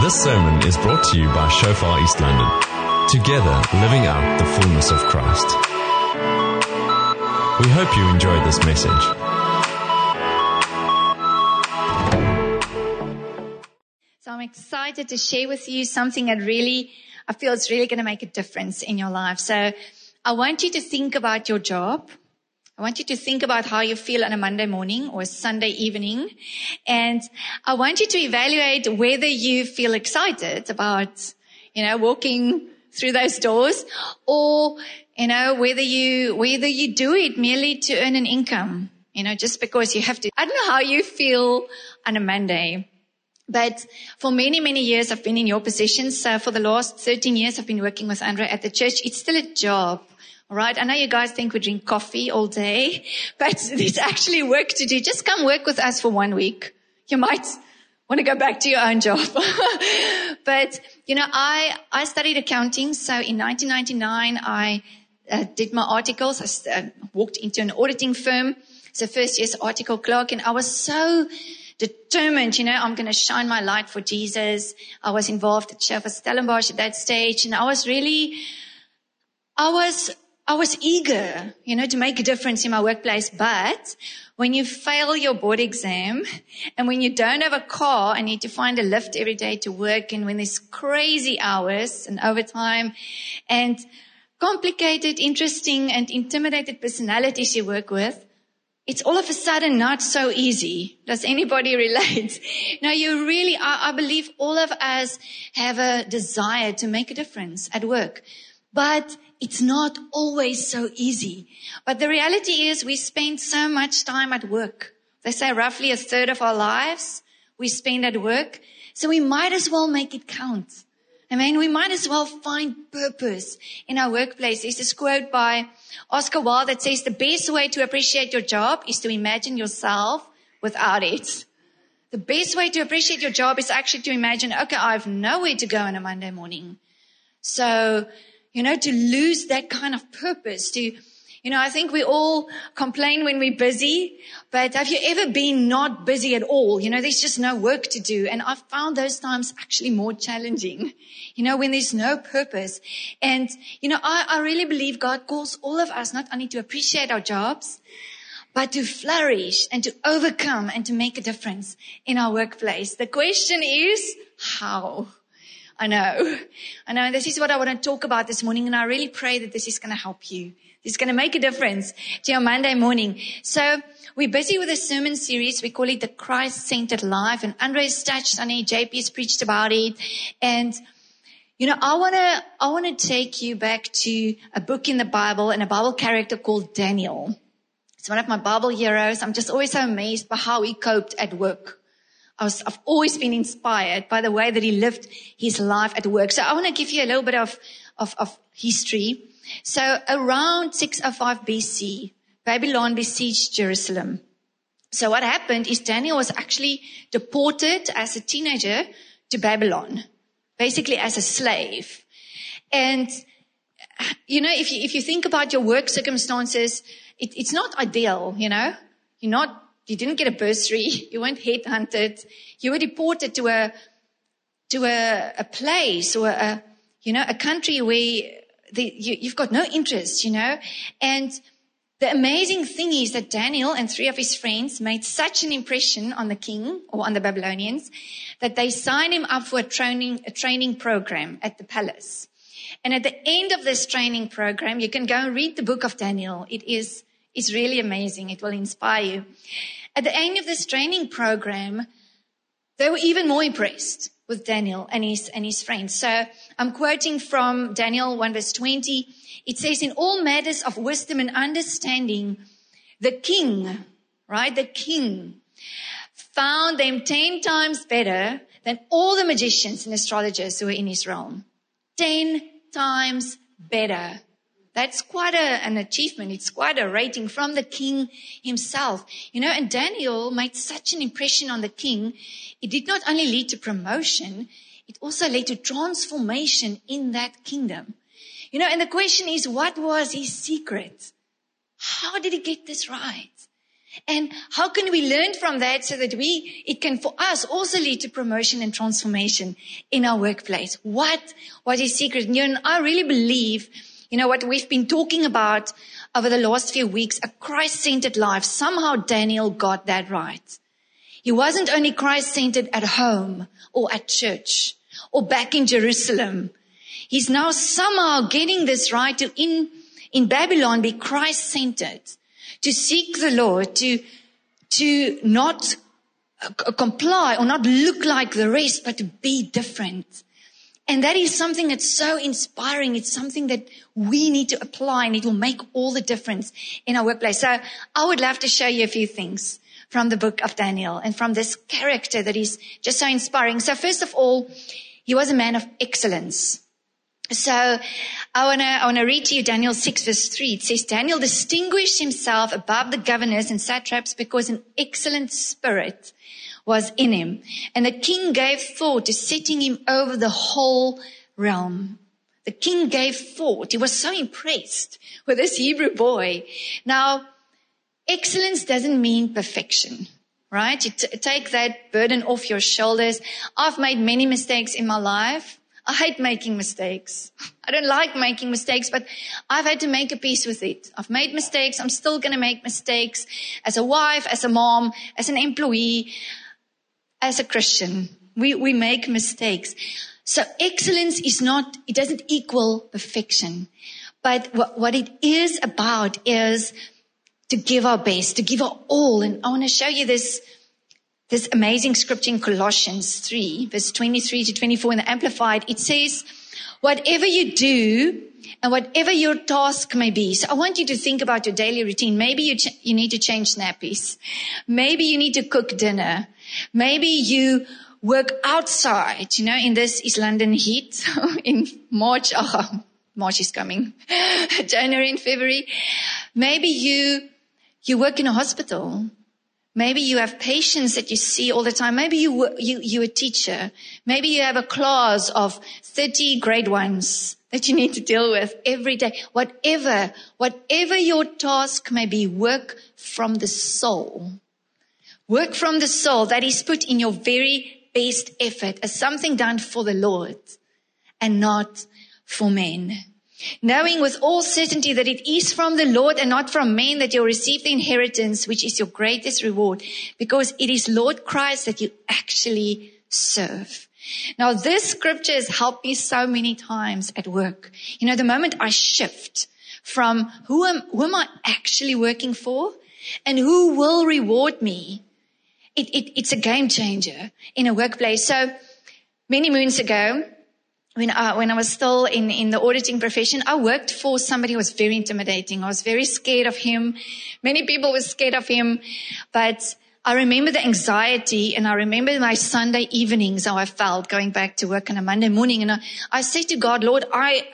This sermon is brought to you by Shofar East London. Together, living out the fullness of Christ. We hope you enjoyed this message. So I'm excited to share with you something that really, I feel is really going to make a difference in your life. So I want you to think about your job. I want you to think about how you feel on a Monday morning or Sunday evening. And I want you to evaluate whether you feel excited about, you know, walking through those doors or, you know, whether you, whether you do it merely to earn an income, you know, just because you have to. I don't know how you feel on a Monday. But for many, many years, I've been in your position. So for the last 13 years, I've been working with Andrea at the church. It's still a job. All right. I know you guys think we drink coffee all day, but there's actually work to do. Just come work with us for one week. You might want to go back to your own job. but, you know, I, I studied accounting. So in 1999, I uh, did my articles. I uh, walked into an auditing firm. So first year's article clerk and I was so determined, you know, I'm going to shine my light for Jesus. I was involved at Shofar Stellenbosch at that stage and I was really, I was I was eager, you know, to make a difference in my workplace. But when you fail your board exam and when you don't have a car and need to find a lift every day to work and when there's crazy hours and overtime and complicated, interesting and intimidated personalities you work with, it's all of a sudden not so easy. Does anybody relate? now you really, I, I believe all of us have a desire to make a difference at work. But it's not always so easy. But the reality is we spend so much time at work. They say roughly a third of our lives we spend at work. So we might as well make it count. I mean, we might as well find purpose in our workplace. There's this quote by Oscar Wilde that says the best way to appreciate your job is to imagine yourself without it. The best way to appreciate your job is actually to imagine, okay, I have nowhere to go on a Monday morning. So you know, to lose that kind of purpose, to, you know, I think we all complain when we're busy, but have you ever been not busy at all? You know, there's just no work to do. And I've found those times actually more challenging, you know, when there's no purpose. And, you know, I, I really believe God calls all of us not only to appreciate our jobs, but to flourish and to overcome and to make a difference in our workplace. The question is, how? I know. I know. This is what I want to talk about this morning. And I really pray that this is going to help you. This is going to make a difference to your Monday morning. So we're busy with a sermon series. We call it the Christ centered life. And Andre's touched on it. JP has preached about it. And you know, I want to, I want to take you back to a book in the Bible and a Bible character called Daniel. It's one of my Bible heroes. I'm just always so amazed by how he coped at work. I was, I've always been inspired by the way that he lived his life at work. So I want to give you a little bit of, of, of history. So around 605 BC, Babylon besieged Jerusalem. So what happened is Daniel was actually deported as a teenager to Babylon, basically as a slave. And, you know, if you, if you think about your work circumstances, it, it's not ideal, you know, you're not you didn't get a bursary. You weren't headhunted. You were deported to a, to a, a place or a, you know, a country where the, you, you've got no interest, you know, and the amazing thing is that Daniel and three of his friends made such an impression on the king or on the Babylonians that they signed him up for a training, a training program at the palace. And at the end of this training program, you can go and read the book of Daniel. It is, is really amazing. It will inspire you. At the end of this training program, they were even more impressed with Daniel and his, and his friends. So I'm quoting from Daniel 1 verse 20. It says, in all matters of wisdom and understanding, the king, right? The king found them 10 times better than all the magicians and astrologers who were in his realm. 10 times better. That's quite a, an achievement. It's quite a rating from the king himself. You know, and Daniel made such an impression on the king. It did not only lead to promotion, it also led to transformation in that kingdom. You know, and the question is, what was his secret? How did he get this right? And how can we learn from that so that we, it can for us also lead to promotion and transformation in our workplace? What, what is secret? And, I really believe, you know, what we've been talking about over the last few weeks, a Christ-centered life. Somehow Daniel got that right. He wasn't only Christ-centered at home or at church or back in Jerusalem. He's now somehow getting this right to in, in Babylon be Christ-centered to seek the Lord, to, to not uh, comply or not look like the rest, but to be different. And that is something that's so inspiring. It's something that we need to apply and it will make all the difference in our workplace. So I would love to show you a few things from the book of Daniel and from this character that is just so inspiring. So first of all, he was a man of excellence. So I want to I want to read to you Daniel 6 verse 3. It says Daniel distinguished himself above the governors and satraps because an excellent spirit was in him. And the king gave thought to setting him over the whole realm. The king gave thought. He was so impressed with this Hebrew boy. Now, excellence doesn't mean perfection right? You t- take that burden off your shoulders. I've made many mistakes in my life. I hate making mistakes. I don't like making mistakes, but I've had to make a peace with it. I've made mistakes. I'm still going to make mistakes as a wife, as a mom, as an employee, as a Christian. We, we make mistakes. So excellence is not, it doesn't equal perfection. But what, what it is about is to give our best, to give our all. And I want to show you this this amazing scripture in Colossians 3, verse 23 to 24 in the Amplified, it says, whatever you do and whatever your task may be. So I want you to think about your daily routine. Maybe you, ch- you need to change nappies. Maybe you need to cook dinner. Maybe you work outside, you know, in this East London heat in March. Oh, March is coming. January and February. Maybe you, you work in a hospital. Maybe you have patients that you see all the time. Maybe you, you, you're a teacher. Maybe you have a class of 30 grade ones that you need to deal with every day. Whatever, whatever your task may be, work from the soul. Work from the soul that is put in your very best effort as something done for the Lord and not for men knowing with all certainty that it is from the Lord and not from men that you'll receive the inheritance, which is your greatest reward, because it is Lord Christ that you actually serve. Now, this scripture has helped me so many times at work. You know, the moment I shift from who am, who am I actually working for and who will reward me, it, it, it's a game changer in a workplace. So many moons ago, when I, when I was still in, in the auditing profession, I worked for somebody who was very intimidating. I was very scared of him. Many people were scared of him, but I remember the anxiety and I remember my Sunday evenings, how I felt going back to work on a Monday morning. And I, I said to God, Lord, I,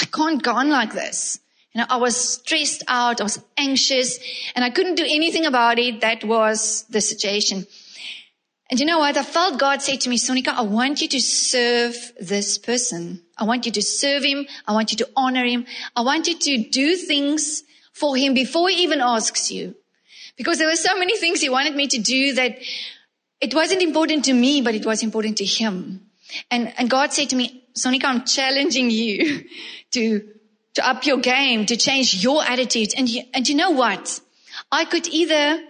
I can't go on like this. You know, I was stressed out. I was anxious and I couldn't do anything about it. That was the situation. And you know what? I felt God say to me, Sonika, I want you to serve this person. I want you to serve him. I want you to honor him. I want you to do things for him before he even asks you. Because there were so many things he wanted me to do that it wasn't important to me, but it was important to him. And, and God said to me, Sonika, I'm challenging you to, to up your game, to change your attitude. And you, and you know what? I could either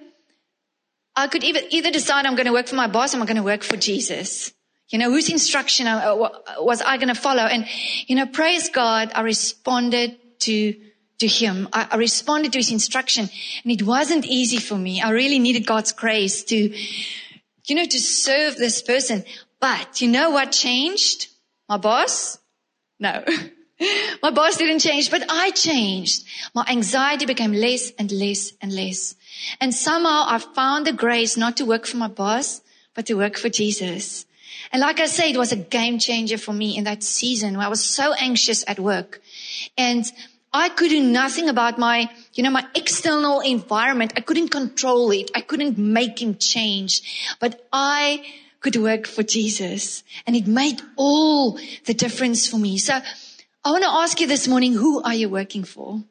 I could either, either decide I'm going to work for my boss I'm going to work for Jesus. You know, whose instruction uh, was I going to follow? And, you know, praise God, I responded to, to him. I, I responded to his instruction and it wasn't easy for me. I really needed God's grace to, you know, to serve this person. But you know what changed? My boss? No. My boss didn't change, but I changed. My anxiety became less and less and less. And somehow I found the grace not to work for my boss, but to work for Jesus. And like I say, it was a game changer for me in that season where I was so anxious at work. And I could do nothing about my, you know, my external environment. I couldn't control it. I couldn't make him change, but I could work for Jesus and it made all the difference for me. So I want to ask you this morning, who are you working for?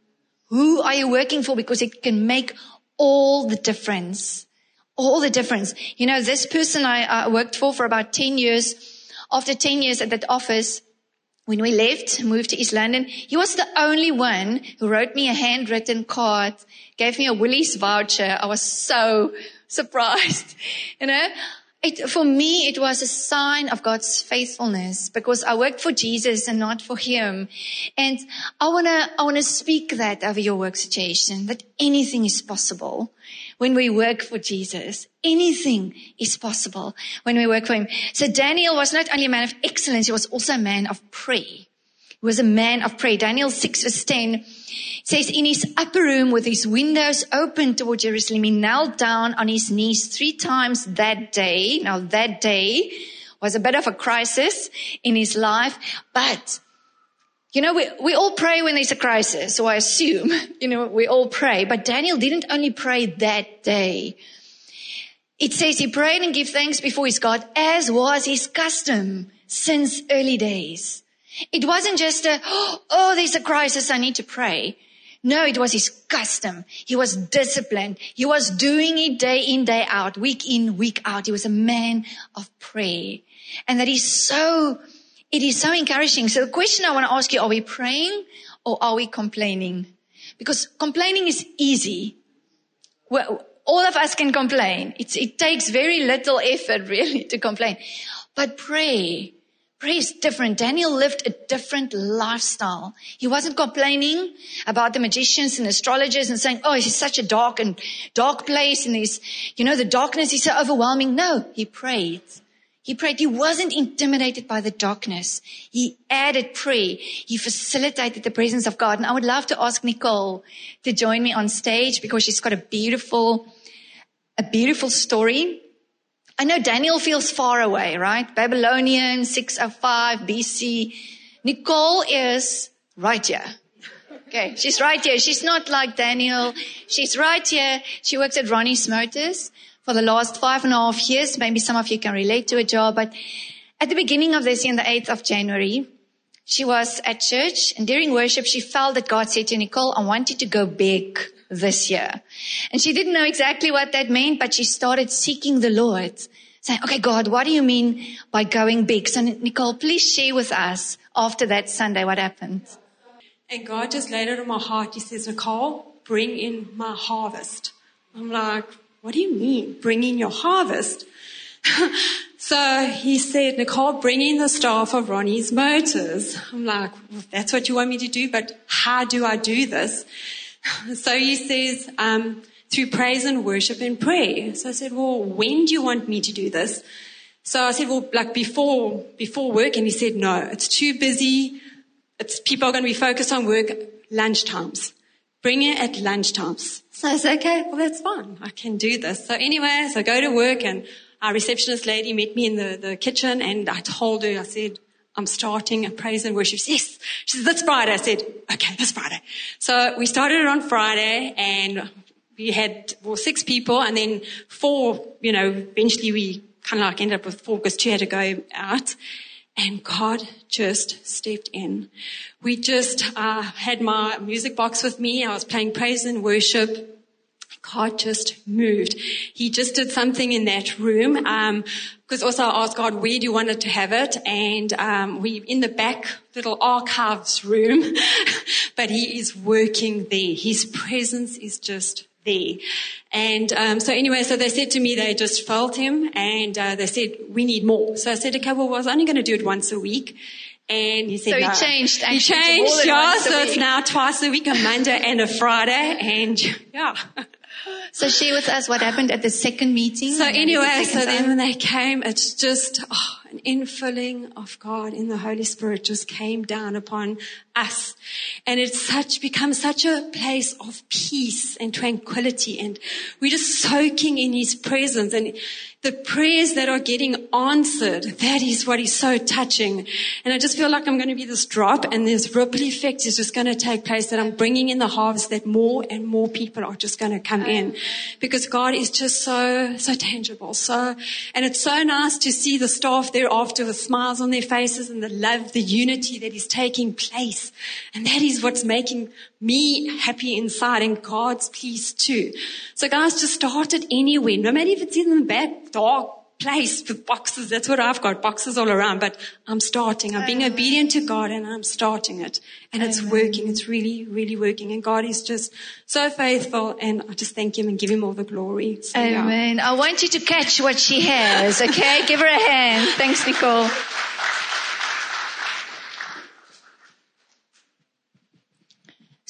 Who are you working for? Because it can make all the difference. All the difference. You know, this person I uh, worked for for about 10 years, after 10 years at that office, when we left, moved to East London, he was the only one who wrote me a handwritten card, gave me a Woolies voucher. I was so surprised. You know, it, for me, it was a sign of God's faithfulness because I worked for Jesus and not for him. And I want to, I want to speak that over your work situation, that anything is possible when we work for Jesus. Anything is possible when we work for him. So Daniel was not only a man of excellence, he was also a man of prayer. Was a man of prayer. Daniel 6 verse 10 says, in his upper room with his windows open toward Jerusalem, he knelt down on his knees three times that day. Now that day was a bit of a crisis in his life, but you know, we, we all pray when there's a crisis, so I assume, you know, we all pray, but Daniel didn't only pray that day. It says he prayed and gave thanks before his God as was his custom since early days. It wasn't just a, oh, there's a crisis. I need to pray. No, it was his custom. He was disciplined. He was doing it day in, day out, week in, week out. He was a man of prayer. And that is so, it is so encouraging. So the question I want to ask you, are we praying or are we complaining? Because complaining is easy. Well, all of us can complain. It's, it takes very little effort really to complain. But pray Prayer is different. Daniel lived a different lifestyle. He wasn't complaining about the magicians and astrologers and saying, oh, it's such a dark and dark place and this, you know, the darkness is so overwhelming. No, he prayed. He prayed. He wasn't intimidated by the darkness. He added prayer. He facilitated the presence of God. And I would love to ask Nicole to join me on stage because she's got a beautiful, a beautiful story I know Daniel feels far away, right? Babylonian, 605 BC. Nicole is right here. Okay, she's right here. She's not like Daniel. She's right here. She works at Ronnie's Motors for the last five and a half years. Maybe some of you can relate to a job, but at the beginning of this year, on the 8th of January, she was at church and during worship, she felt that God said to Nicole, I want you to go big this year. And she didn't know exactly what that meant, but she started seeking the Lord, saying, okay, God, what do you mean by going big? So Nicole, please share with us after that Sunday what happened. And God just laid it on my heart. He says, Nicole, bring in my harvest. I'm like, what do you mean, bring in your harvest? so he said, Nicole, bring in the staff of Ronnie's Motors. I'm like, well, that's what you want me to do, but how do I do this? So he says, um, through praise and worship and prayer. So I said, well, when do you want me to do this? So I said, well, like before, before work. And he said, no, it's too busy. It's people are going to be focused on work lunch times. Bring it at lunch times. So I said, okay, well, that's fine. I can do this. So anyway, so I go to work and our receptionist lady met me in the, the kitchen and I told her, I said, I'm starting a praise and worship. Yes. She said, that's Friday. I said, okay, that's Friday. So we started it on Friday and we had well, six people and then four, you know, eventually we kind of like ended up with four because two had to go out. And God just stepped in. We just uh, had my music box with me. I was playing praise and worship. God just moved. He just did something in that room. Um, because also I asked God, where do you want it to have it? And um, we in the back little archives room, but He is working there. His presence is just there. And um, so anyway, so they said to me they just felt him, and uh, they said we need more. So I said, okay, well, I was only going to do it once a week. And he said, so he no. changed. He changed, yeah. So it's now twice a week, a Monday and a Friday, and yeah. So share with us what happened at the second meeting. So anyway, so then when they came, it's just oh, an infilling of God in the Holy Spirit just came down upon us. And it's such, become such a place of peace and tranquility. And we're just soaking in His presence and the prayers that are getting answered, that is what is so touching. And I just feel like I'm going to be this drop and this ripple effect is just going to take place that I'm bringing in the harvest that more and more people are just going to come in because God is just so, so tangible. So, and it's so nice to see the staff there thereafter with smiles on their faces and the love, the unity that is taking place. And that is what's making me happy inside and God's pleased too. So guys, just start it anywhere, no matter if it's in the back dark place with boxes. That's what I've got, boxes all around, but I'm starting. I'm being obedient to God and I'm starting it. And it's working. It's really, really working. And God is just so faithful and I just thank Him and give Him all the glory. So, yeah. Amen. I want you to catch what she has, okay? Give her a hand. Thanks, Nicole.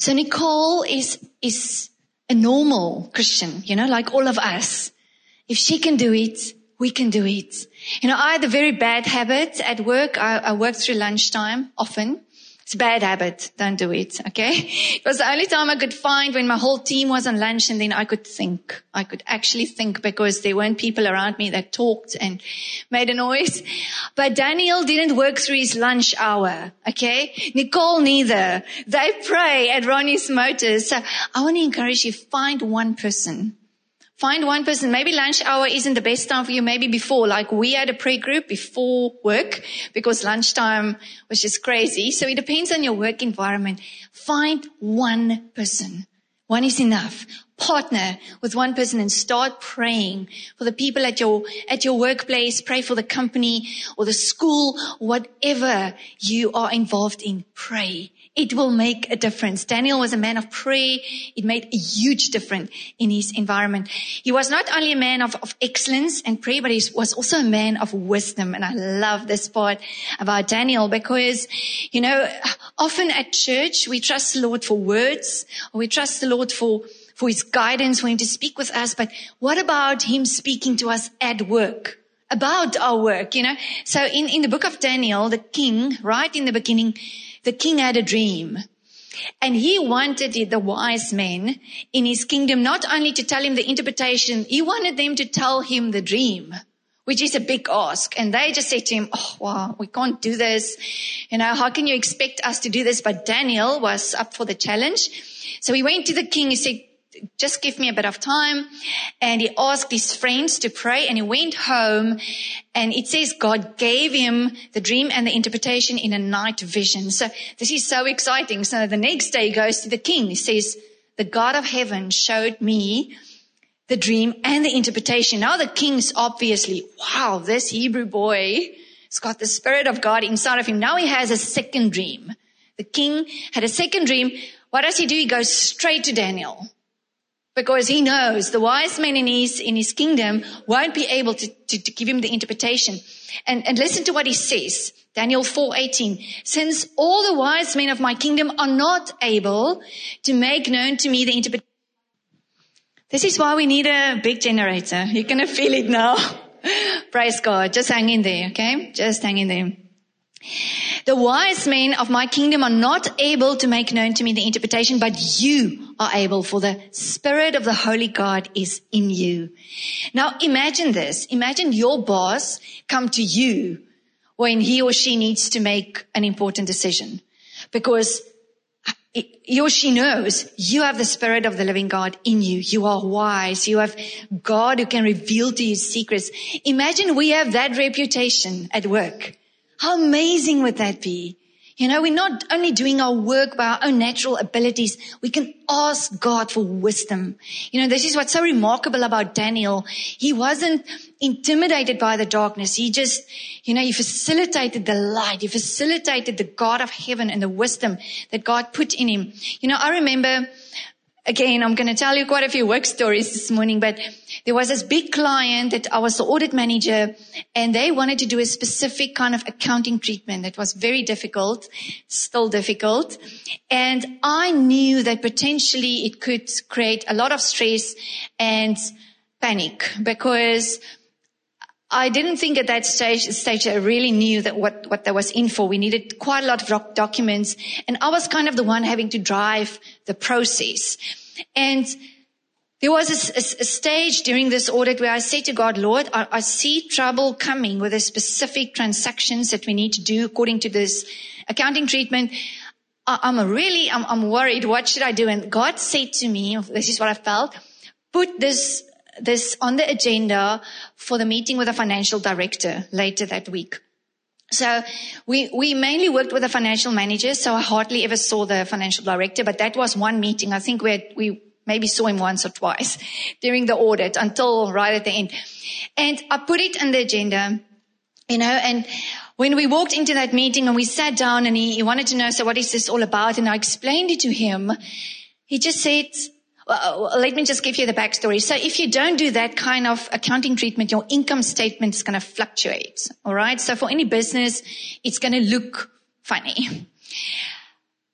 So Nicole is, is a normal Christian, you know, like all of us. If she can do it, we can do it. You know, I had a very bad habit at work. I, I work through lunchtime often. It's a bad habit. Don't do it. Okay. It was the only time I could find when my whole team was on lunch and then I could think. I could actually think because there weren't people around me that talked and made a noise. But Daniel didn't work through his lunch hour. Okay. Nicole neither. They pray at Ronnie's Motors. So I want to encourage you, find one person Find one person. Maybe lunch hour isn't the best time for you. Maybe before, like we had a prayer group before work because lunchtime was just crazy. So it depends on your work environment. Find one person. One is enough. Partner with one person and start praying for the people at your, at your workplace. Pray for the company or the school, whatever you are involved in. Pray. It will make a difference. Daniel was a man of prayer. It made a huge difference in his environment. He was not only a man of, of excellence and prayer, but he was also a man of wisdom. And I love this part about Daniel because, you know, often at church, we trust the Lord for words or we trust the Lord for for his guidance for him to speak with us. But what about him speaking to us at work? About our work, you know? So in, in the book of Daniel, the king, right in the beginning, the king had a dream. And he wanted the wise men in his kingdom not only to tell him the interpretation, he wanted them to tell him the dream, which is a big ask. And they just said to him, Oh, wow, we can't do this. You know, how can you expect us to do this? But Daniel was up for the challenge. So he went to the king. He said, just give me a bit of time. And he asked his friends to pray and he went home and it says God gave him the dream and the interpretation in a night vision. So this is so exciting. So the next day he goes to the king. He says, the God of heaven showed me the dream and the interpretation. Now the king's obviously, wow, this Hebrew boy has got the spirit of God inside of him. Now he has a second dream. The king had a second dream. What does he do? He goes straight to Daniel because he knows the wise men in his, in his kingdom won't be able to, to, to give him the interpretation. And, and listen to what he says. Daniel 4:18 Since all the wise men of my kingdom are not able to make known to me the interpretation. This is why we need a big generator. You're going to feel it now. Praise God. Just hang in there, okay? Just hang in there. The wise men of my kingdom are not able to make known to me the interpretation, but you are able for the spirit of the holy God is in you. Now imagine this. Imagine your boss come to you when he or she needs to make an important decision because he or she knows you have the spirit of the living God in you. You are wise. You have God who can reveal to you secrets. Imagine we have that reputation at work. How amazing would that be? You know, we're not only doing our work by our own natural abilities, we can ask God for wisdom. You know, this is what's so remarkable about Daniel. He wasn't intimidated by the darkness. He just, you know, he facilitated the light. He facilitated the God of heaven and the wisdom that God put in him. You know, I remember Again, I'm going to tell you quite a few work stories this morning, but there was this big client that I was the audit manager and they wanted to do a specific kind of accounting treatment that was very difficult, still difficult. And I knew that potentially it could create a lot of stress and panic because I didn't think at that stage, stage I really knew that what, what there was in for. We needed quite a lot of documents and I was kind of the one having to drive the process. And there was a, a, a stage during this audit where I said to God, Lord, I, I see trouble coming with the specific transactions that we need to do according to this accounting treatment. I, I'm really, I'm, I'm worried. What should I do? And God said to me, this is what I felt, put this this on the agenda for the meeting with the financial director later that week. So we, we mainly worked with the financial managers. So I hardly ever saw the financial director, but that was one meeting. I think we had, we maybe saw him once or twice during the audit until right at the end. And I put it on the agenda, you know, and when we walked into that meeting and we sat down and he, he wanted to know, so what is this all about? And I explained it to him. He just said, well, let me just give you the backstory. So if you don't do that kind of accounting treatment, your income statement is going to fluctuate. All right. So for any business, it's going to look funny.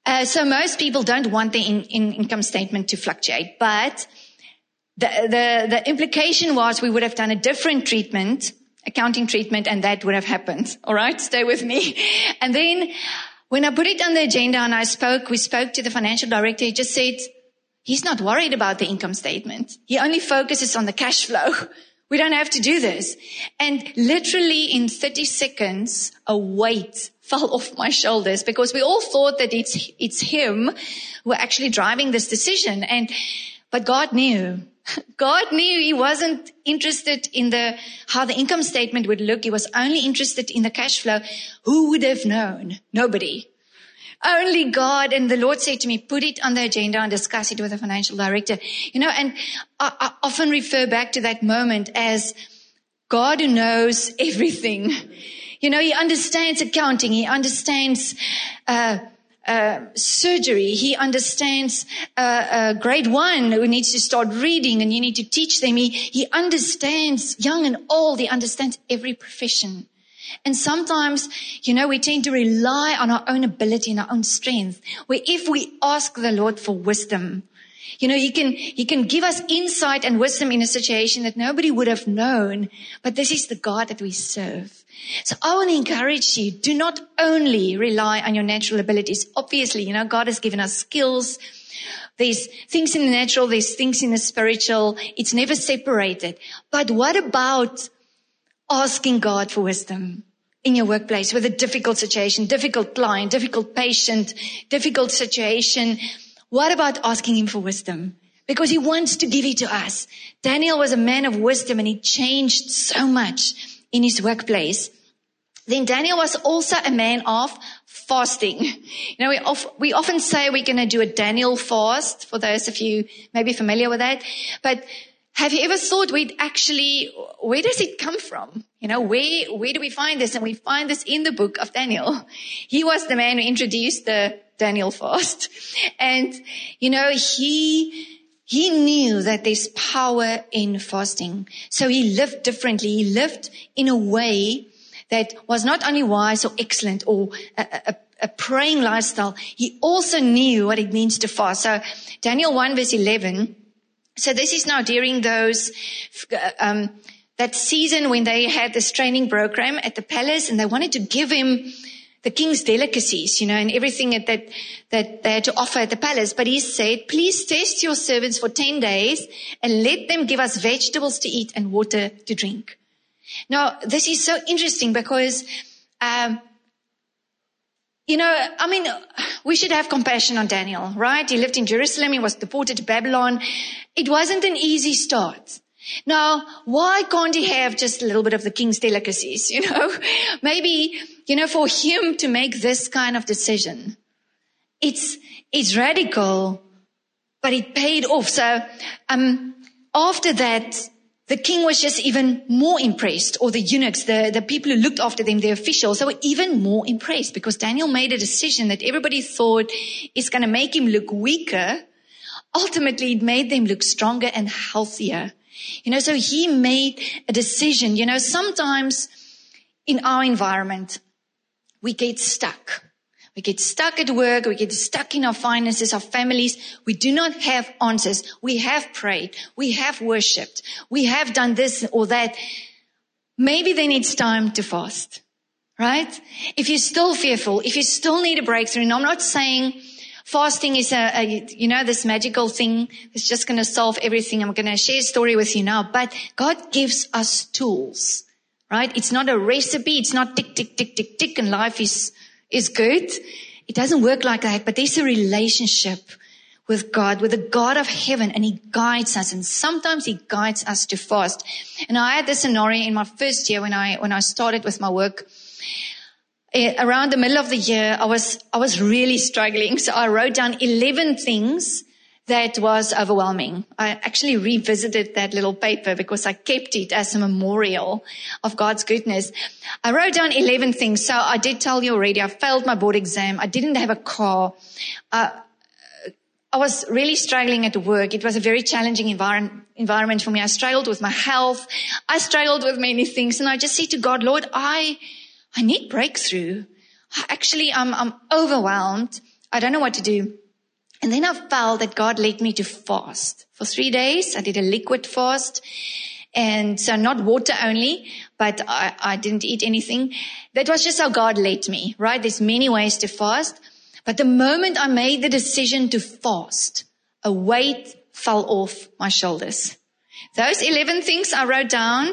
Uh, so most people don't want the in, in income statement to fluctuate, but the, the, the implication was we would have done a different treatment, accounting treatment, and that would have happened. All right. Stay with me. And then when I put it on the agenda and I spoke, we spoke to the financial director. He just said, He's not worried about the income statement. He only focuses on the cash flow. We don't have to do this. And literally in 30 seconds, a weight fell off my shoulders because we all thought that it's, it's him who actually driving this decision. And, but God knew. God knew he wasn't interested in the, how the income statement would look. He was only interested in the cash flow. Who would have known? Nobody. Only God. And the Lord said to me, put it on the agenda and discuss it with the financial director. You know, and I, I often refer back to that moment as God who knows everything. You know, he understands accounting. He understands, uh, uh, surgery. He understands uh, uh, grade one who needs to start reading and you need to teach them. He, he understands young and old. He understands every profession. And sometimes, you know, we tend to rely on our own ability and our own strength. Where if we ask the Lord for wisdom, you know, he can, he can give us insight and wisdom in a situation that nobody would have known. But this is the God that we serve. So I want to encourage you, do not only rely on your natural abilities. Obviously, you know, God has given us skills. There's things in the natural, there's things in the spiritual. It's never separated. But what about asking God for wisdom in your workplace with a difficult situation, difficult client, difficult patient, difficult situation. What about asking him for wisdom? Because he wants to give it to us. Daniel was a man of wisdom and he changed so much in his workplace. Then Daniel was also a man of fasting. You know, we, of, we often say we're going to do a Daniel fast for those of you maybe familiar with that. But have you ever thought we'd actually, where does it come from? You know, where, where do we find this? And we find this in the book of Daniel. He was the man who introduced the Daniel fast. And, you know, he, he knew that there's power in fasting. So he lived differently. He lived in a way that was not only wise or excellent or a, a, a praying lifestyle. He also knew what it means to fast. So Daniel 1 verse 11, so this is now during those, um, that season when they had this training program at the palace and they wanted to give him the king's delicacies, you know, and everything that, that, that they had to offer at the palace. But he said, please test your servants for 10 days and let them give us vegetables to eat and water to drink. Now, this is so interesting because, um, you know, I mean, we should have compassion on Daniel, right? He lived in Jerusalem. He was deported to Babylon. It wasn't an easy start. Now, why can't he have just a little bit of the king's delicacies? You know, maybe, you know, for him to make this kind of decision, it's, it's radical, but it paid off. So, um, after that, the king was just even more impressed, or the eunuchs, the, the people who looked after them, the officials, they were even more impressed because Daniel made a decision that everybody thought is going to make him look weaker. Ultimately, it made them look stronger and healthier. You know, so he made a decision. You know, sometimes in our environment, we get stuck. We get stuck at work. We get stuck in our finances, our families. We do not have answers. We have prayed. We have worshiped. We have done this or that. Maybe then it's time to fast, right? If you're still fearful, if you still need a breakthrough, and I'm not saying fasting is a, a you know, this magical thing that's just going to solve everything. I'm going to share a story with you now, but God gives us tools, right? It's not a recipe. It's not tick, tick, tick, tick, tick, and life is is good. It doesn't work like that, but there's a relationship with God, with the God of heaven, and He guides us. And sometimes He guides us to fast. And I had this scenario in my first year when I, when I started with my work. Eh, Around the middle of the year, I was, I was really struggling. So I wrote down 11 things that was overwhelming. I actually revisited that little paper because I kept it as a memorial of God's goodness. I wrote down 11 things. So I did tell you already, I failed my board exam. I didn't have a car. Uh, I was really struggling at work. It was a very challenging environment, environment for me. I struggled with my health. I struggled with many things. And I just said to God, Lord, I, I need breakthrough. Actually, I'm, I'm overwhelmed. I don't know what to do. And then I felt that God led me to fast for three days. I did a liquid fast. And so not water only, but I, I didn't eat anything. That was just how God led me, right? There's many ways to fast. But the moment I made the decision to fast, a weight fell off my shoulders. Those 11 things I wrote down,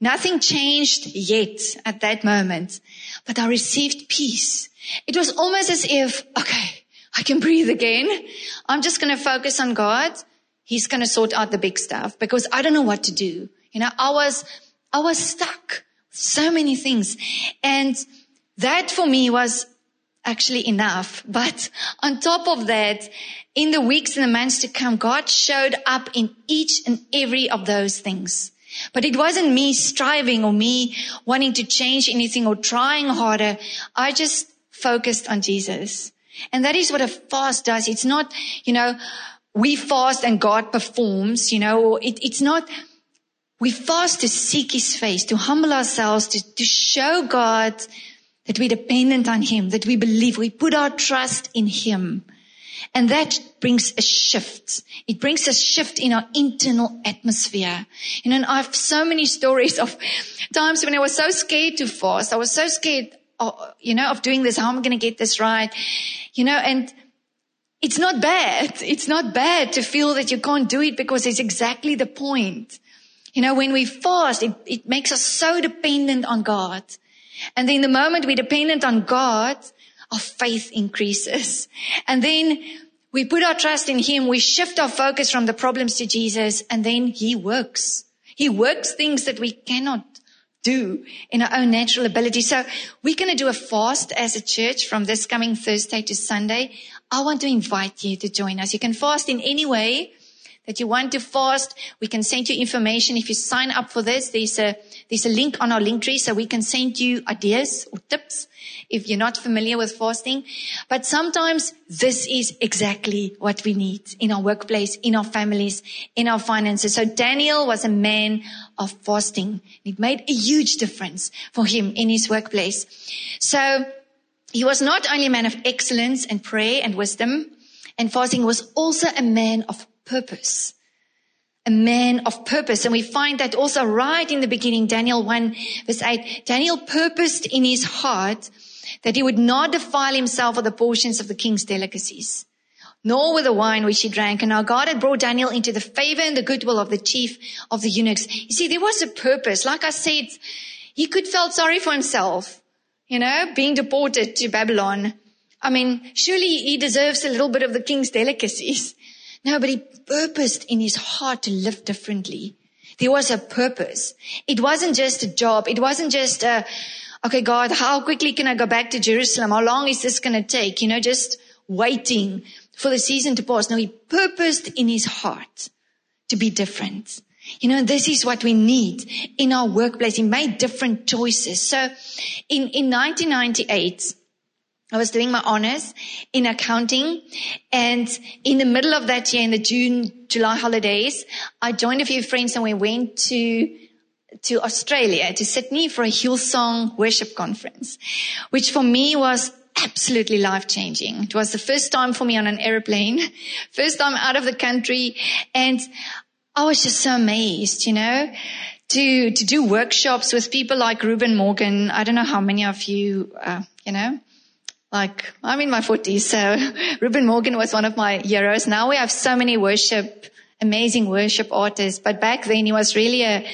nothing changed yet at that moment, but I received peace. It was almost as if, okay, I can breathe again. I'm just going to focus on God. He's going to sort out the big stuff because I don't know what to do. You know, I was, I was stuck. So many things. And that for me was actually enough. But on top of that, in the weeks and the months to come, God showed up in each and every of those things. But it wasn't me striving or me wanting to change anything or trying harder. I just focused on Jesus. And that is what a fast does. It's not, you know, we fast and God performs, you know, it, it's not, we fast to seek his face, to humble ourselves, to, to show God that we're dependent on him, that we believe, we put our trust in him. And that brings a shift. It brings a shift in our internal atmosphere. You know, and I have so many stories of times when I was so scared to fast. I was so scared, of, you know, of doing this. How am I going to get this right? You know, and it's not bad. It's not bad to feel that you can't do it because it's exactly the point. You know, when we fast, it, it makes us so dependent on God. And then the moment we're dependent on God, our faith increases. And then we put our trust in Him. We shift our focus from the problems to Jesus and then He works. He works things that we cannot do in our own natural ability. So we're going to do a fast as a church from this coming Thursday to Sunday. I want to invite you to join us. You can fast in any way that you want to fast. We can send you information. If you sign up for this, there's a, there's a link on our link tree so we can send you ideas or tips if you're not familiar with fasting. But sometimes this is exactly what we need in our workplace, in our families, in our finances. So Daniel was a man of fasting. It made a huge difference for him in his workplace. So he was not only a man of excellence and prayer and wisdom and fasting was also a man of purpose. A man of purpose. And we find that also right in the beginning, Daniel 1 verse 8. Daniel purposed in his heart that he would not defile himself with the portions of the king's delicacies, nor with the wine which he drank. And now God had brought Daniel into the favor and the goodwill of the chief of the eunuchs. You see, there was a purpose. Like I said, he could felt sorry for himself, you know, being deported to Babylon. I mean, surely he deserves a little bit of the king's delicacies. No, but he purposed in his heart to live differently. There was a purpose. It wasn't just a job. It wasn't just a, okay, God, how quickly can I go back to Jerusalem? How long is this going to take? You know, just waiting for the season to pass. No, he purposed in his heart to be different. You know, this is what we need in our workplace. He made different choices. So in, in 1998, I was doing my honors in accounting and in the middle of that year in the June, July holidays, I joined a few friends and we went to to Australia, to Sydney for a Hillsong worship conference, which for me was absolutely life changing. It was the first time for me on an airplane, first time out of the country. And I was just so amazed, you know, to, to do workshops with people like Reuben Morgan. I don't know how many of you, uh, you know, like I'm in my forties, so Reuben Morgan was one of my heroes. Now we have so many worship amazing worship artists, But back then he was really a,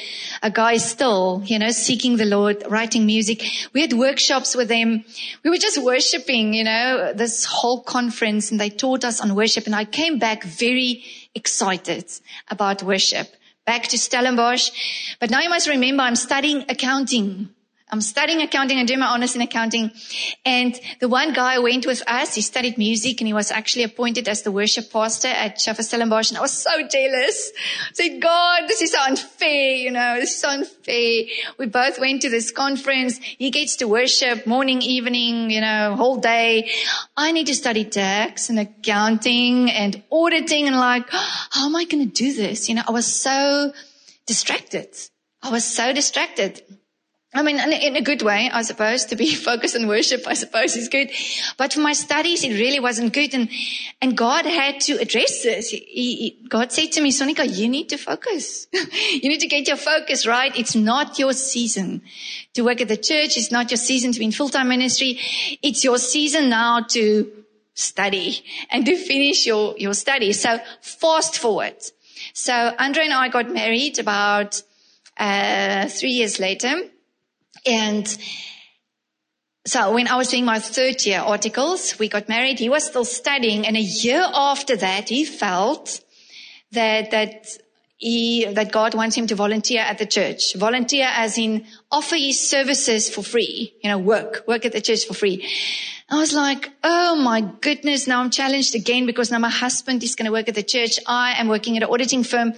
a guy still, you know, seeking the Lord, writing music. We had workshops with him. We were just worshiping, you know, this whole conference and they taught us on worship. And I came back very excited about worship back to Stellenbosch. But now you must remember I'm studying accounting. I'm studying accounting and doing my honors in accounting. And the one guy went with us, he studied music and he was actually appointed as the worship pastor at Shofar Stellenbosch. And I was so jealous. I said, God, this is unfair. You know, this is unfair. We both went to this conference. He gets to worship morning, evening, you know, whole day. I need to study tax and accounting and auditing and like, how am I going to do this? You know, I was so distracted. I was so distracted. I mean, in a good way, I suppose, to be focused on worship, I suppose is good. But for my studies, it really wasn't good. And, and God had to address this. He, he, God said to me, Sonika, you need to focus. you need to get your focus right. It's not your season to work at the church. It's not your season to be in full-time ministry. It's your season now to study and to finish your, your study. So fast forward. So Andre and I got married about, uh, three years later. And so when I was doing my third year articles, we got married. He was still studying. And a year after that, he felt that, that he, that God wants him to volunteer at the church. Volunteer as in offer his services for free. You know, work, work at the church for free. I was like, oh my goodness, now I'm challenged again because now my husband is going to work at the church. I am working at an auditing firm.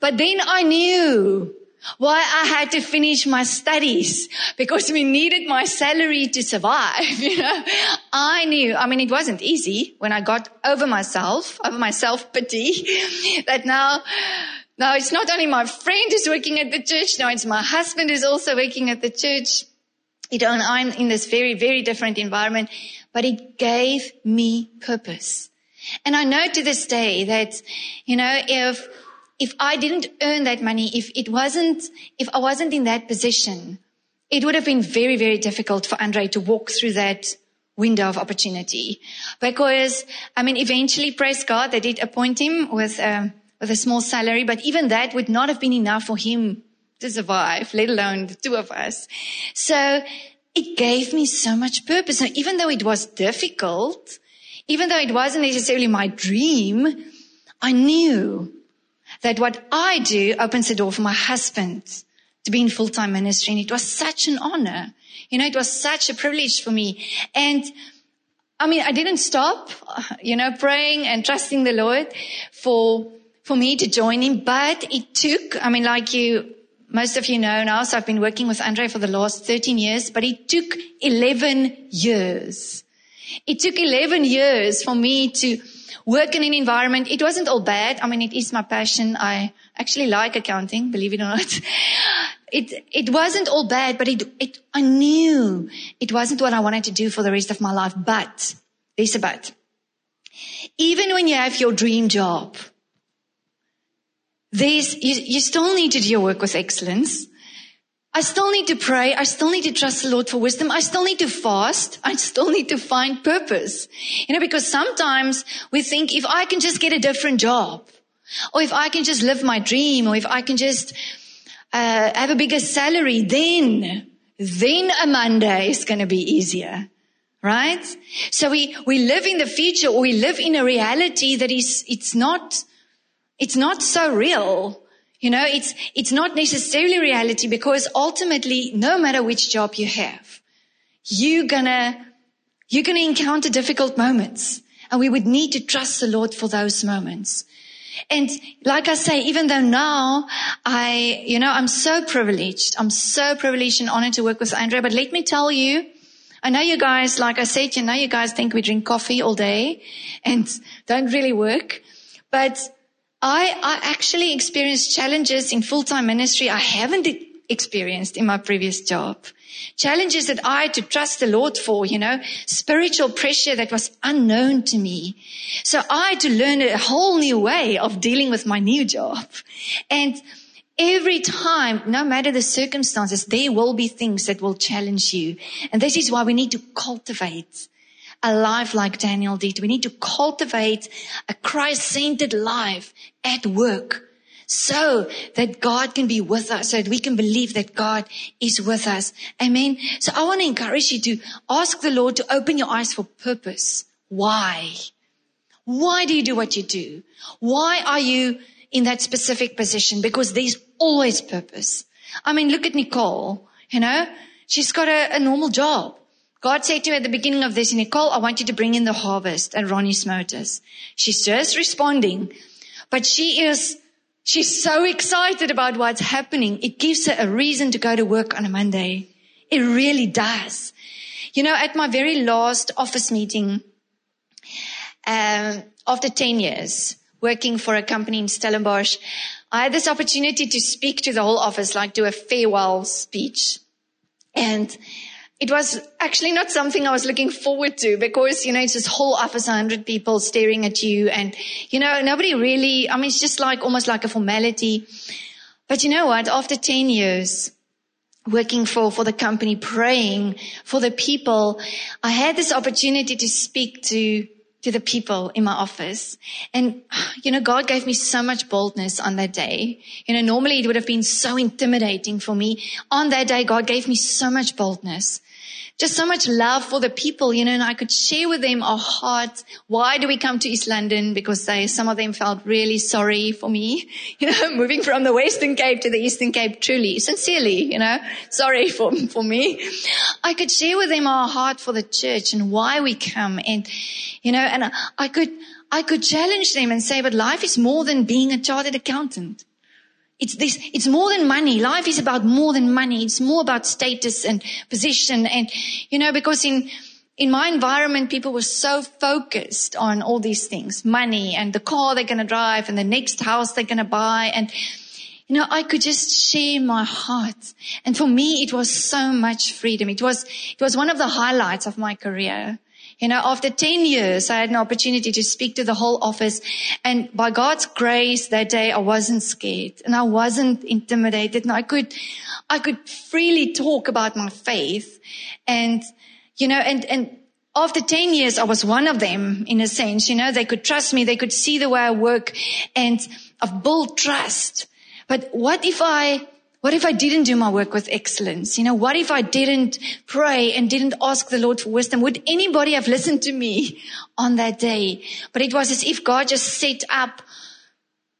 But then I knew why I had to finish my studies because we needed my salary to survive. You know, I knew, I mean, it wasn't easy when I got over myself, over my self pity that now, now it's not only my friend who's working at the church. Now it's my husband who's also working at the church. You know, and I'm in this very, very different environment, but it gave me purpose. And I know to this day that, you know, if if I didn't earn that money, if it wasn't, if I wasn't in that position, it would have been very, very difficult for Andre to walk through that window of opportunity. Because, I mean, eventually, praise God, they did appoint him with, um, with a small salary, but even that would not have been enough for him to survive, let alone the two of us. So it gave me so much purpose. So even though it was difficult, even though it wasn't necessarily my dream, I knew that what I do opens the door for my husband to be in full-time ministry. And it was such an honor. You know, it was such a privilege for me. And I mean, I didn't stop, uh, you know, praying and trusting the Lord for, for me to join him, but it took, I mean, like you, most of you know now, so I've been working with Andre for the last 13 years, but it took 11 years. It took 11 years for me to work in an environment. It wasn't all bad. I mean, it is my passion. I actually like accounting, believe it or not. It, it wasn't all bad, but it, it, I knew it wasn't what I wanted to do for the rest of my life. But there's a but. Even when you have your dream job, there's, you, you still need to do your work with excellence. I still need to pray. I still need to trust the Lord for wisdom. I still need to fast. I still need to find purpose. You know, because sometimes we think if I can just get a different job or if I can just live my dream or if I can just uh, have a bigger salary, then, then a Monday is going to be easier. Right? So we, we live in the future or we live in a reality that is, it's not, it's not so real. You know, it's, it's not necessarily reality because ultimately, no matter which job you have, you're gonna, you're gonna encounter difficult moments. And we would need to trust the Lord for those moments. And like I say, even though now I, you know, I'm so privileged. I'm so privileged and honored to work with Andre. But let me tell you, I know you guys, like I said, you know, you guys think we drink coffee all day and don't really work. But I, I actually experienced challenges in full-time ministry I haven't experienced in my previous job. Challenges that I had to trust the Lord for, you know, spiritual pressure that was unknown to me. So I had to learn a whole new way of dealing with my new job. And every time, no matter the circumstances, there will be things that will challenge you. And this is why we need to cultivate a life like Daniel did. We need to cultivate a Christ-centered life at work so that God can be with us, so that we can believe that God is with us. Amen. So I want to encourage you to ask the Lord to open your eyes for purpose. Why? Why do you do what you do? Why are you in that specific position? Because there's always purpose. I mean, look at Nicole, you know, she's got a, a normal job. God said to her at the beginning of this, Nicole, I want you to bring in the harvest at Ronnie's Motors. She's just responding, but she is She's so excited about what's happening. It gives her a reason to go to work on a Monday. It really does. You know, at my very last office meeting, um, after 10 years working for a company in Stellenbosch, I had this opportunity to speak to the whole office, like do a farewell speech. And it was actually not something I was looking forward to because, you know, it's this whole office, 100 people staring at you and, you know, nobody really, I mean, it's just like almost like a formality. But you know what? After 10 years, working for, for the company, praying for the people, I had this opportunity to speak to to the people in my office. And, you know, God gave me so much boldness on that day. You know, normally it would have been so intimidating for me. On that day, God gave me so much boldness just so much love for the people, you know, and I could share with them our hearts. Why do we come to East London? Because they, some of them felt really sorry for me, you know, moving from the Western Cape to the Eastern Cape, truly, sincerely, you know, sorry for, for me. I could share with them our heart for the church and why we come and, you know, and I could, I could challenge them and say, but life is more than being a chartered accountant. It's this, it's more than money. Life is about more than money. It's more about status and position. And, you know, because in, in my environment, people were so focused on all these things, money and the car they're going to drive and the next house they're going to buy. And, you know, I could just share my heart. And for me, it was so much freedom. It was, it was one of the highlights of my career. You know, after 10 years, I had an opportunity to speak to the whole office. And by God's grace that day, I wasn't scared and I wasn't intimidated and I could, I could freely talk about my faith. And, you know, and, and after 10 years, I was one of them in a sense, you know, they could trust me. They could see the way I work and I've built trust. But what if I what if I didn't do my work with excellence? You know, what if I didn't pray and didn't ask the Lord for wisdom? Would anybody have listened to me on that day? But it was as if God just set up,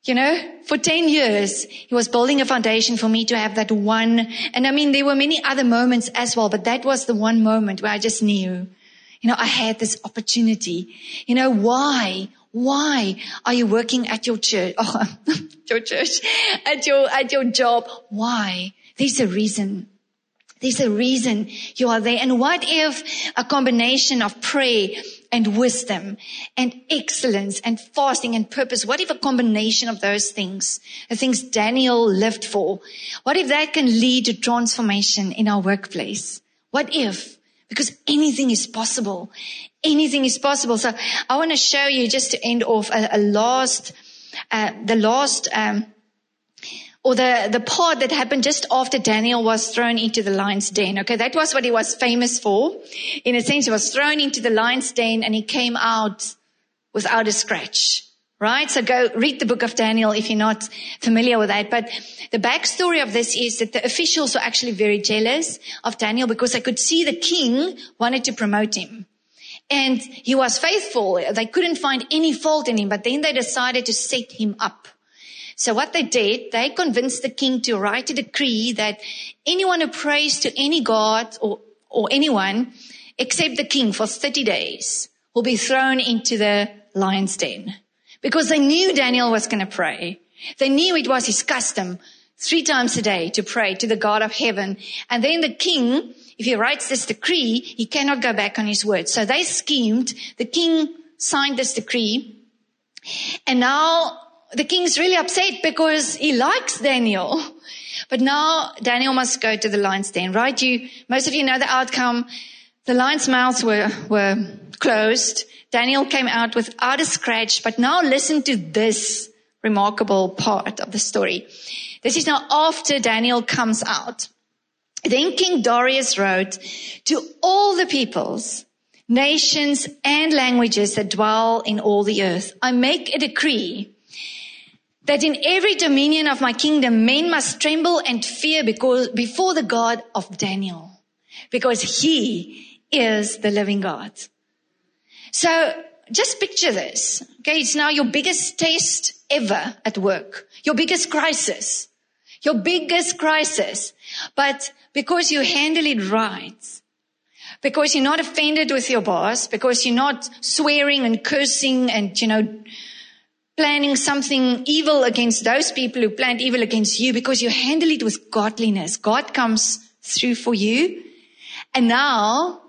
you know, for 10 years, he was building a foundation for me to have that one. And I mean, there were many other moments as well, but that was the one moment where I just knew, you know, I had this opportunity. You know, why? Why are you working at your church? Oh, your church, at your, at your job. Why? There's a reason. There's a reason you are there. And what if a combination of prayer and wisdom and excellence and fasting and purpose? What if a combination of those things, the things Daniel lived for, what if that can lead to transformation in our workplace? What if? Because anything is possible. Anything is possible. So I want to show you just to end off a, a last, uh, the last, um, or the, the part that happened just after Daniel was thrown into the lion's den. Okay. That was what he was famous for. In a sense, he was thrown into the lion's den and he came out without a scratch. Right? So go read the book of Daniel if you're not familiar with that. But the backstory of this is that the officials were actually very jealous of Daniel because they could see the king wanted to promote him. And he was faithful. They couldn't find any fault in him, but then they decided to set him up. So what they did, they convinced the king to write a decree that anyone who prays to any god or, or anyone except the king for 30 days will be thrown into the lion's den because they knew Daniel was going to pray. They knew it was his custom three times a day to pray to the God of heaven. And then the king if he writes this decree, he cannot go back on his word. So they schemed. The king signed this decree. And now the king's really upset because he likes Daniel. But now Daniel must go to the lion's den, right? You, most of you know the outcome. The lion's mouths were, were closed. Daniel came out without a scratch. But now listen to this remarkable part of the story. This is now after Daniel comes out. Then King Darius wrote to all the peoples, nations and languages that dwell in all the earth. I make a decree that in every dominion of my kingdom, men must tremble and fear because, before the God of Daniel, because he is the living God. So just picture this. Okay. It's now your biggest test ever at work, your biggest crisis, your biggest crisis. But because you handle it right, because you're not offended with your boss, because you're not swearing and cursing and, you know, planning something evil against those people who planned evil against you, because you handle it with godliness. God comes through for you. And now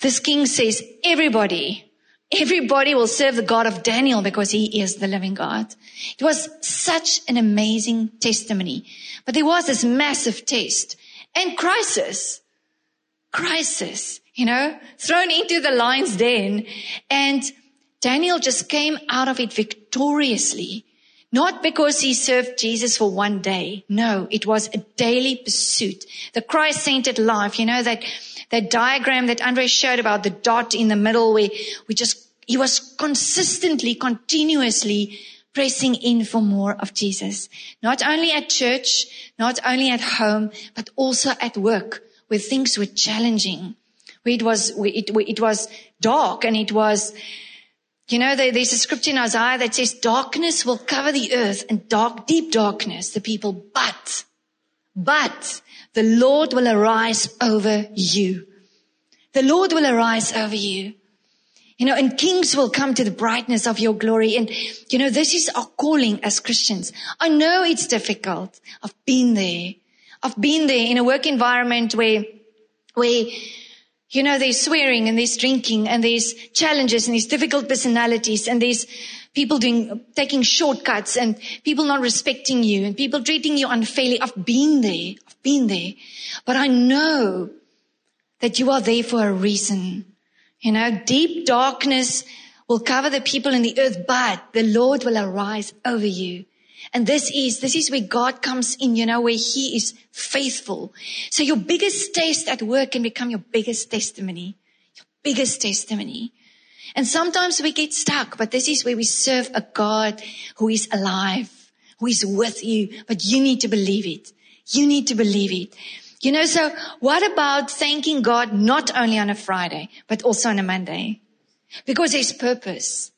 this king says, everybody, everybody will serve the God of Daniel because he is the living God. It was such an amazing testimony. But there was this massive test and crisis. Crisis, you know, thrown into the lion's den. And Daniel just came out of it victoriously. Not because he served Jesus for one day. No, it was a daily pursuit. The Christ-centered life, you know, that, that diagram that Andre showed about the dot in the middle where we just, he was consistently, continuously pressing in for more of Jesus. Not only at church, not only at home, but also at work where things were challenging, where it was, where it, where it was dark and it was, you know, there's a scripture in Isaiah that says darkness will cover the earth and dark, deep darkness, the people, but, but the Lord will arise over you. The Lord will arise over you. You know, and kings will come to the brightness of your glory. And, you know, this is our calling as Christians. I know it's difficult. I've been there. I've been there in a work environment where, where, you know, there's swearing and there's drinking and there's challenges and there's difficult personalities and there's people doing, taking shortcuts and people not respecting you and people treating you unfairly. I've been there. I've been there. But I know that you are there for a reason. You know, deep darkness will cover the people in the earth, but the Lord will arise over you. And this is, this is where God comes in, you know, where he is faithful. So your biggest test at work can become your biggest testimony, your biggest testimony. And sometimes we get stuck, but this is where we serve a God who is alive, who is with you, but you need to believe it. You need to believe it. You know, so what about thanking God not only on a Friday, but also on a Monday? Because there's purpose.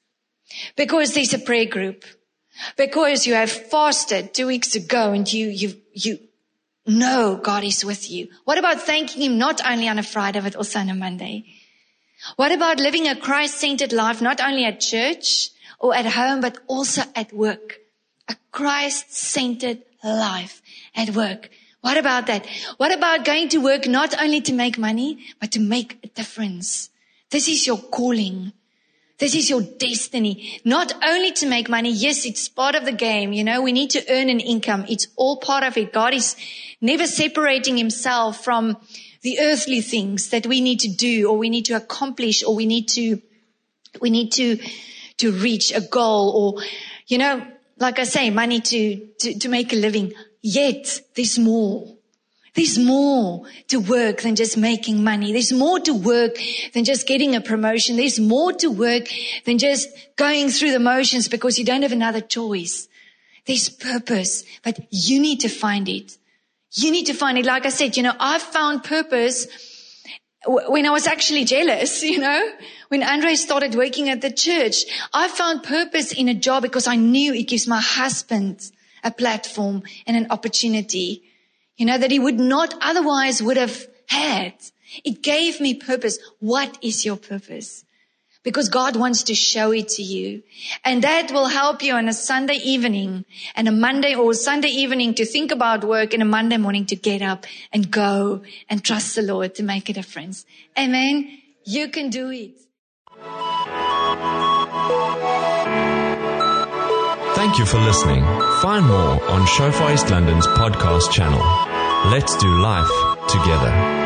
Because there's a prayer group. Because you have fasted two weeks ago and you, you, you know God is with you. What about thanking Him not only on a Friday, but also on a Monday? What about living a Christ-centered life, not only at church or at home, but also at work? A Christ-centered life at work. What about that? What about going to work not only to make money, but to make a difference? This is your calling. This is your destiny. Not only to make money. Yes, it's part of the game. You know, we need to earn an income. It's all part of it. God is never separating himself from the earthly things that we need to do or we need to accomplish or we need to, we need to, to reach a goal or, you know, like I say, money to, to, to make a living. Yet there's more. There's more to work than just making money. There's more to work than just getting a promotion. There's more to work than just going through the motions because you don't have another choice. There's purpose, but you need to find it. You need to find it. Like I said, you know, I found purpose when I was actually jealous, you know, when Andre started working at the church, I found purpose in a job because I knew it gives my husband a platform and an opportunity, you know, that he would not otherwise would have had. It gave me purpose. What is your purpose? Because God wants to show it to you. And that will help you on a Sunday evening and a Monday or Sunday evening to think about work and a Monday morning to get up and go and trust the Lord to make a difference. Amen. You can do it. Thank you for listening. Find more on Shofar East London's podcast channel. Let's do life together.